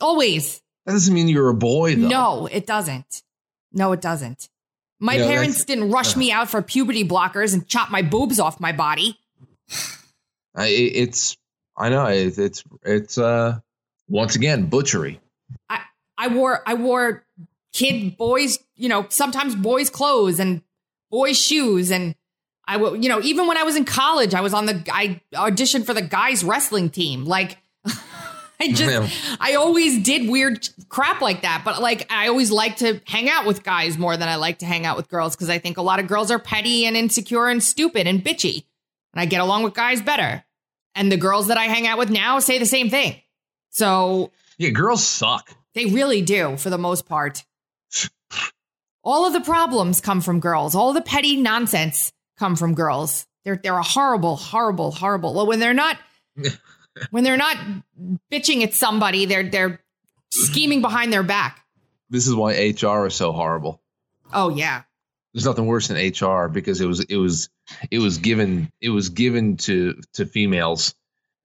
Always. That doesn't mean you're a boy though. No, it doesn't. No, it doesn't. My parents didn't rush uh, me out for puberty blockers and chop my boobs off my body. I, it's I know it's it's it's uh once again butchery. I I wore I wore kid boys, you know, sometimes boys clothes and boys shoes and I will, you know, even when I was in college, I was on the I auditioned for the guys wrestling team. Like [LAUGHS] I just yeah. I always did weird crap like that, but like I always like to hang out with guys more than I like to hang out with girls because I think a lot of girls are petty and insecure and stupid and bitchy. And I get along with guys better. And the girls that I hang out with now say the same thing. So Yeah, girls suck. They really do, for the most part. All of the problems come from girls. All the petty nonsense come from girls. They're they're a horrible, horrible, horrible. Well, when they're not [LAUGHS] when they're not bitching at somebody, they're they're scheming behind their back. This is why HR is so horrible. Oh yeah. There's nothing worse than HR because it was it was it was given it was given to to females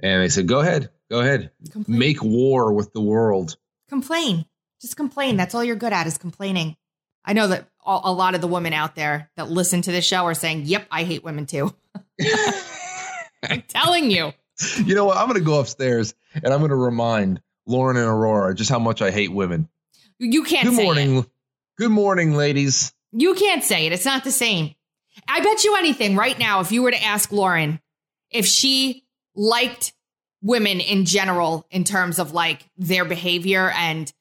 and they said go ahead go ahead Complete. make war with the world Complain. Just complain. That's all you're good at is complaining. I know that a lot of the women out there that listen to this show are saying, "Yep, I hate women too." [LAUGHS] I'm telling you. [LAUGHS] You know what? I'm going to go upstairs and I'm going to remind Lauren and Aurora just how much I hate women. You can't. Good morning. It. Good morning, ladies. You can't say it. It's not the same. I bet you anything right now, if you were to ask Lauren if she liked women in general in terms of like their behavior and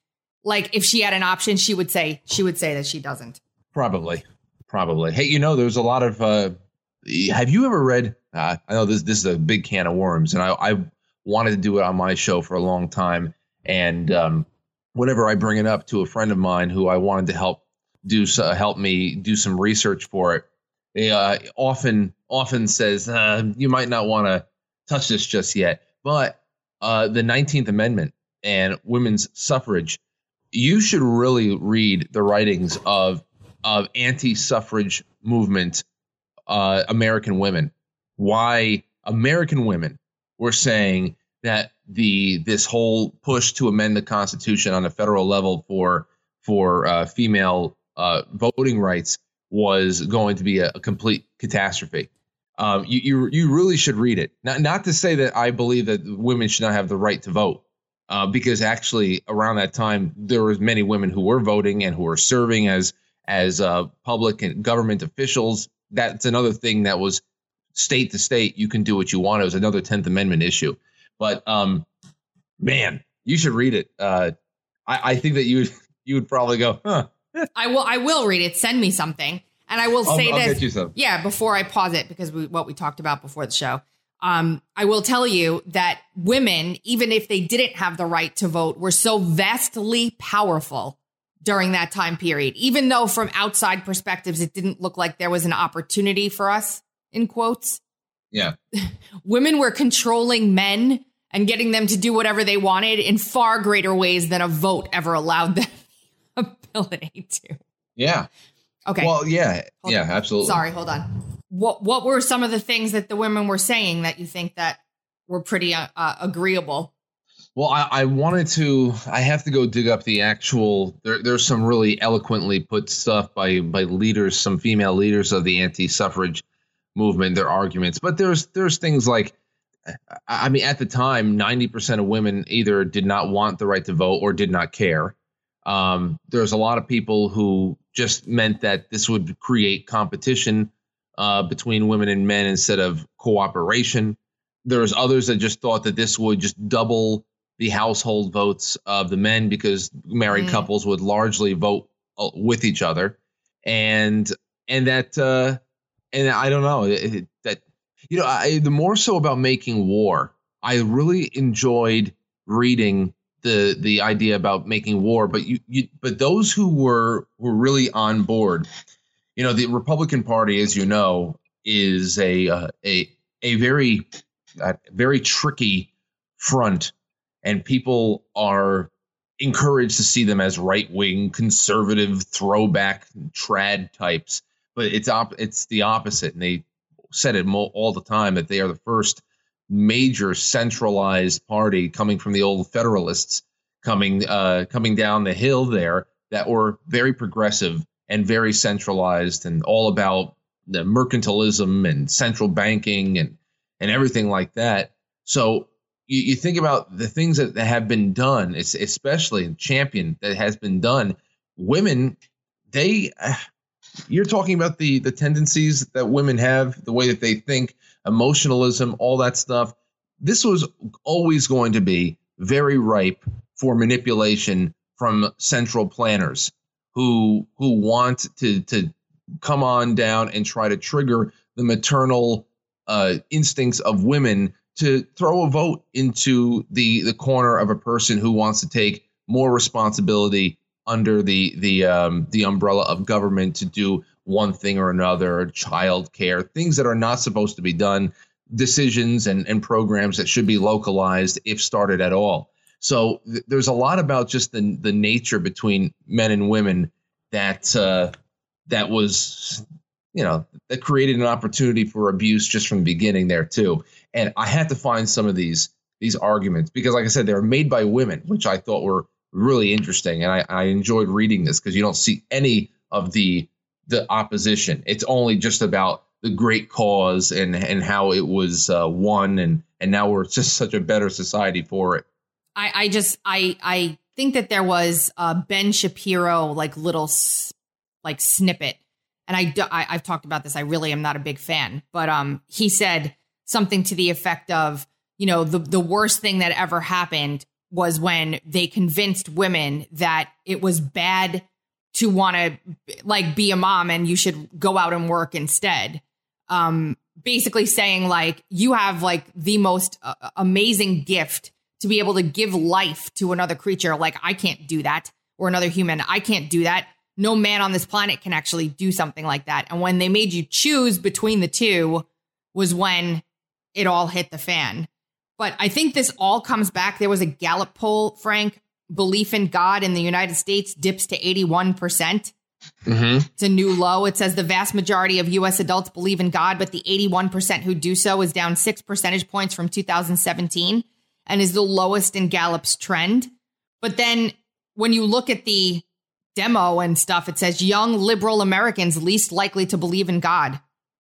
like if she had an option she would say she would say that she doesn't probably probably hey you know there's a lot of uh have you ever read uh, i know this this is a big can of worms and i i wanted to do it on my show for a long time and um whenever i bring it up to a friend of mine who i wanted to help do so, help me do some research for it they uh, often often says uh, you might not want to touch this just yet but uh, the 19th Amendment and women's suffrage, you should really read the writings of of anti-suffrage movement uh, American women. Why American women were saying that the this whole push to amend the Constitution on a federal level for for uh, female uh, voting rights was going to be a, a complete catastrophe um, you, you you really should read it. Not not to say that I believe that women should not have the right to vote, uh, because actually around that time there was many women who were voting and who were serving as as uh, public and government officials. That's another thing that was state to state. You can do what you want. It was another Tenth Amendment issue. But um, man, you should read it. Uh, I, I think that you [LAUGHS] you would probably go, huh. [LAUGHS] I will. I will read it. Send me something. And I will I'll- say I'll this. you some. Yeah, before I pause it, because we, what we talked about before the show. Um, I will tell you that women, even if they didn't have the right to vote, were so vastly powerful during that time period. Even though from outside perspectives, it didn't look like there was an opportunity for us, in quotes, Yeah. [LAUGHS] women were controlling men and getting them to do whatever they wanted in far greater ways than a vote ever allowed them [LAUGHS] the ability to. Yeah. Okay. Well, yeah. Hold yeah, on. absolutely. Sorry, hold on. What what were some of the things that the women were saying that you think that were pretty uh, uh, agreeable? Well, I, I wanted to. I have to go dig up the actual. There, there's some really eloquently put stuff by by leaders, some female leaders of the anti-suffrage movement. Their arguments, but there's there's things like, I mean, at the time, ninety percent of women either did not want the right to vote or did not care. Um, there's a lot of people who just meant that this would create competition uh, between women and men instead of cooperation. There's others that just thought that this would just double the household votes of the men because married Mm. couples would largely vote uh, with each other, and and that uh, and I don't know it- it- that you know I, the more so about making war. I really enjoyed reading the the idea about making war, but you, you but those who were were really on board, you know, the Republican Party, as you know, is a uh, a a very very tricky front, and people are encouraged to see them as right wing, conservative, throwback, trad types. But it's op- it's the opposite, and they said it mo- all the time that they are the first major centralized party coming from the old Federalists coming uh, coming down the hill there that were very progressive and very centralized and all about the mercantilism and central banking and and everything like that. So you, you think about the things that, that have been done, it's especially in Champion that has been done. Women, they, uh, you're talking about the the tendencies that women have, the way that they think, emotionalism, all that stuff. This was always going to be very ripe for manipulation from central planners who who want to to come on down and try to trigger the maternal uh, instincts of women to throw a vote into the the corner of a person who wants to take more responsibility under the the um, the umbrella of government to do one thing or another, child care, things that are not supposed to be done, decisions and, and programs that should be localized if started at all. So th- there's a lot about just the the nature between men and women that uh, that was you know that created an opportunity for abuse just from the beginning there too. And I had to find some of these these arguments because, like I said, they were made by women, which I thought were really interesting, and I, I enjoyed reading this because you don't see any of the the opposition. It's only just about the great cause and and how it was uh, won, and and now we're [LAUGHS] just such a better society for it. I, I just I I think that there was a Ben Shapiro like little like snippet, and I, do- I I've talked about this. I really am not a big fan, but um he said something to the effect of you know the the worst thing that ever happened was when they convinced women that it was bad to want to like be a mom and you should go out and work instead. Um basically saying like you have like the most uh, amazing gift to be able to give life to another creature. Like i can't do that. Or another human. I can't do that. No man on this planet can actually do something like that. And when they made you choose between the two was when it all hit the fan but i think this all comes back there was a gallup poll frank belief in god in the united states dips to 81% Mm-hmm. it's a new low. It says the vast majority of US adults believe in God, but the 81% who do so is down six percentage points from 2017 and is the lowest in Gallup's trend. But then when you look at the demo and stuff, it says young liberal Americans least likely to believe in God.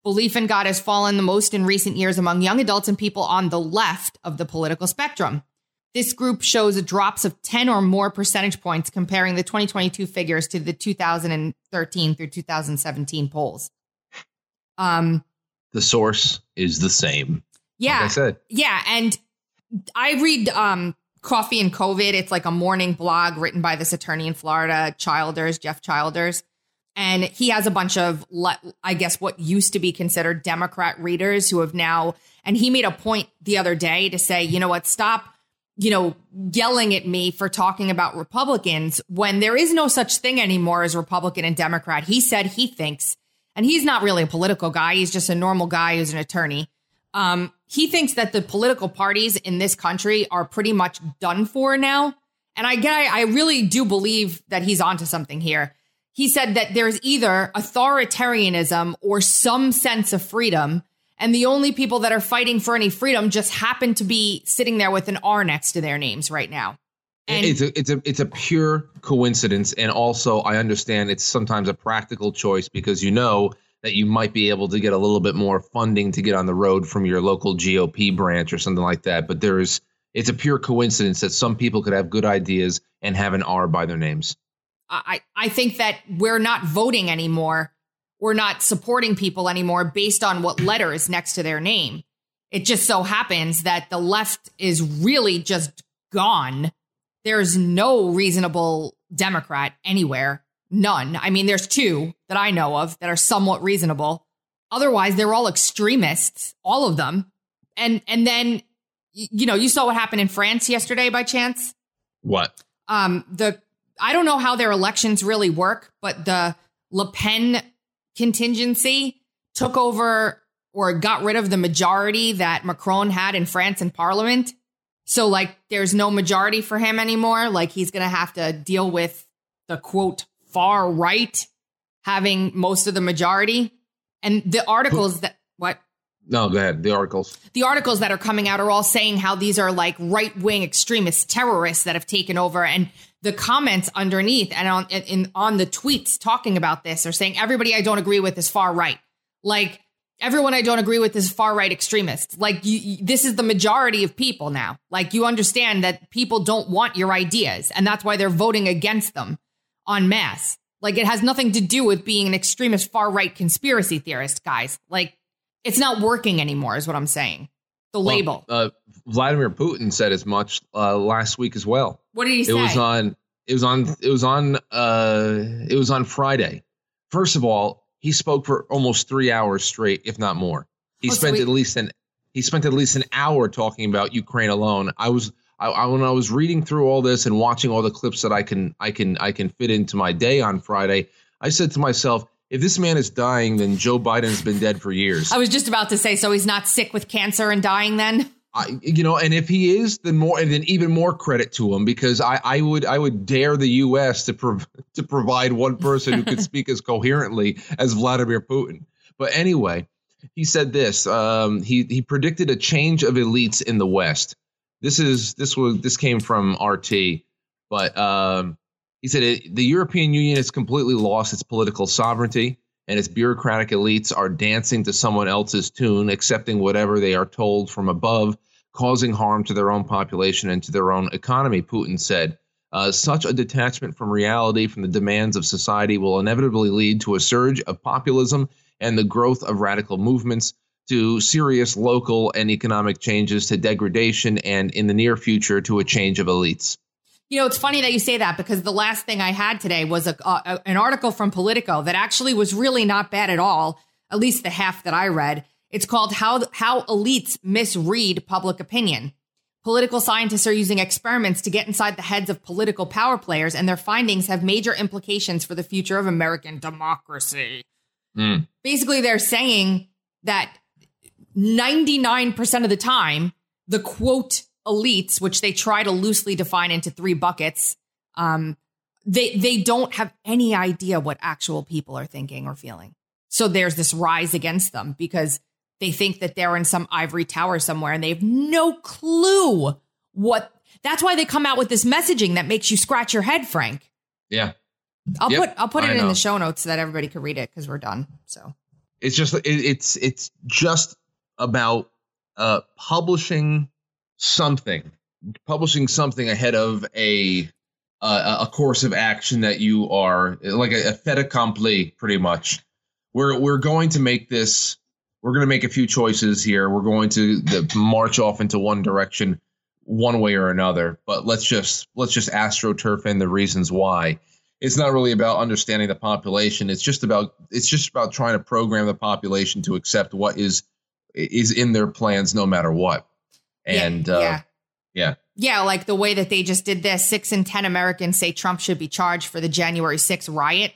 Belief in God has fallen the most in recent years among young adults and people on the left of the political spectrum. This group shows drops of 10 or more percentage points comparing the 2022 figures to the 2013 through 2017 polls. Um, The source is the same. yeah. Like I said. Yeah, and I read um Coffee and COVID. It's like a morning blog written by this attorney in Florida, Childers, Jeff Childers. And he has a bunch of, I guess, what used to be considered Democrat readers who have now, and he made a point the other day to say, you know what, stop, you know, yelling at me for talking about Republicans when there is no such thing anymore as Republican and Democrat. He said he thinks, and he's not really a political guy, he's just a normal guy who's an attorney. Um, he thinks that the political parties in this country are pretty much done for now. And I get, I really do believe that he's onto something here. He said that there's either authoritarianism or some sense of freedom. And the only people that are fighting for any freedom just happen to be sitting there with an R next to their names right now. And it's a it's a it's a pure coincidence, and also I understand it's sometimes a practical choice because you know that you might be able to get a little bit more funding to get on the road from your local GOP branch or something like that. But there's it's a pure coincidence that some people could have good ideas and have an R by their names. I, I think that we're not voting anymore. We're not supporting people anymore based on what letter is next to their name. It just so happens that the left is really just gone. There's no reasonable Democrat anywhere None. I mean, there's two that I know of that are somewhat reasonable. Otherwise, they're all extremists, all of them. And and then you know, you saw what happened in France yesterday by chance? What? Um the I don't know how their elections really work, but the Le Pen contingency took over or got rid of the majority that Macron had in France in parliament. So like there's no majority for him anymore. Like he's going to have to deal with the quote far right having most of the majority. And the articles that what? No, go ahead. The articles. The articles that are coming out are all saying how these are like right wing extremist terrorists that have taken over. And the comments underneath and on in, on the tweets talking about this are saying everybody I don't agree with is far right. Like everyone I don't agree with is far right extremists. Like you, this is the majority of people now. Like you understand that people don't want your ideas, and that's why they're voting against them en masse. Like it has nothing to do with being an extremist far right conspiracy theorist, guys. Like it's not working anymore, is what I'm saying. The well, label. Uh, Vladimir Putin said as much uh, last week as well. What did he it say? It was on. It was on. It was on. Uh, it was on Friday. First of all, he spoke for almost three hours straight, if not more. He oh, spent so at least an. He spent at least an hour talking about Ukraine alone. I was I, I, when I was reading through all this and watching all the clips that I can I can I can fit into my day on Friday, I said to myself, if this man is dying, then Joe Biden's been dead for years. I was just about to say, so he's not sick with cancer and dying then. I, you know, and if he is, then more, and then even more credit to him because I, I would, I would dare the U.S. to prov- to provide one person who could [LAUGHS] speak as coherently as Vladimir Putin. But anyway, he said this. Um, he he predicted a change of elites in the West. This is this was this came from RT, but um, he said it, the European Union has completely lost its political sovereignty, and its bureaucratic elites are dancing to someone else's tune, accepting whatever they are told from above, causing harm to their own population and to their own economy. Putin said. Uh, such a detachment from reality, from the demands of society, will inevitably lead to a surge of populism and the growth of radical movements to serious local and economic changes to degradation and in the near future to a change of elites. You know, it's funny that you say that because the last thing I had today was a, a, an article from Politico that actually was really not bad at all, at least the half that I read. It's called How How Elites Misread Public Opinion. Political scientists are using experiments to get inside the heads of political power players, and their findings have major implications for the future of American democracy. Mm. Basically, they're saying that 99% of the time, the quote elites, which they try to loosely define into three buckets, um, they they don't have any idea what actual people are thinking or feeling. So there's this rise against them because they think that they're in some ivory tower somewhere and they have no clue what that's why they come out with this messaging that makes you scratch your head, Frank. Yeah. I'll yep, put I'll put it in the show notes so that everybody can read it because we're done. So it's just it, it's it's just about uh, publishing something, publishing something ahead of a uh, a course of action that you are like a, a fait accompli, pretty much. We're we're going to make this. We're going to make a few choices here. We're going to the, march off into one direction, one way or another. But let's just let's just astroturf in the reasons why. it's not really about understanding the population. It's just about it's just about trying to program the population to accept what is is in their plans, no matter what. And yeah, uh, yeah. yeah. Yeah, like the way that they just did this. Six in 10 Americans say Trump should be charged for the January 6th riot.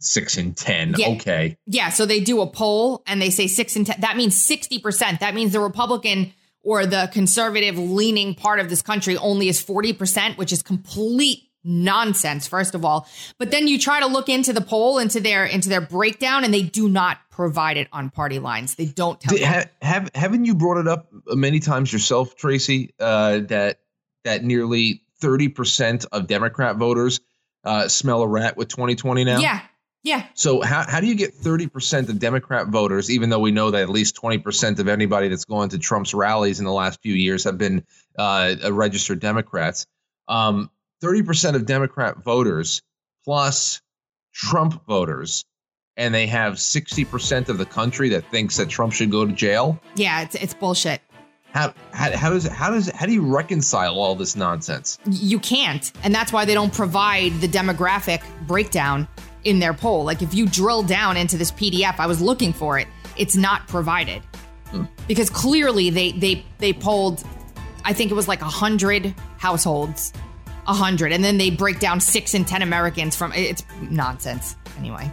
six and ten. Yeah. Okay. Yeah, so they do a poll and they say six in 10. That means 60%. That means the Republican or the conservative leaning part of this country only is 40%, which is complete nonsense, first of all. But then you try to look into the poll, into their into their breakdown, and they do not provide it on party lines. They don't tell Did- ha- have haven't you brought it up many times yourself, Tracy? Uh, that that nearly thirty percent of Democrat voters uh, smell a rat with twenty twenty now. Yeah. Yeah. So how, how do you get 30% of Democrat voters, even though we know that at least 20% of anybody that's gone to Trump's rallies in the last few years have been uh, registered Democrats? Um, 30% of Democrat voters plus Trump voters, and they have 60% of the country that thinks that Trump should go to jail. Yeah, it's it's bullshit. How, how, how does how does how do you reconcile all this nonsense? you can't and that's why they don't provide the demographic breakdown in their poll like if you drill down into this pdf i was looking for it it's not provided hmm. because clearly they they they polled i think it was like 100 households 100 and then they break down 6 and 10 americans from it's nonsense anyway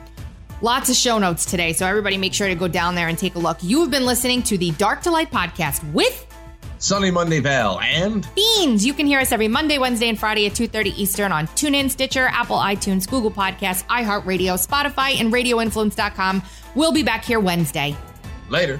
Lots of show notes today, so everybody make sure to go down there and take a look. You have been listening to the Dark to Light podcast with Sunny Monday Val and Beanz. You can hear us every Monday, Wednesday, and Friday at 2.30 Eastern on TuneIn, Stitcher, Apple, iTunes, Google Podcasts, iHeartRadio, Spotify, and RadioInfluence.com. We'll be back here Wednesday. later.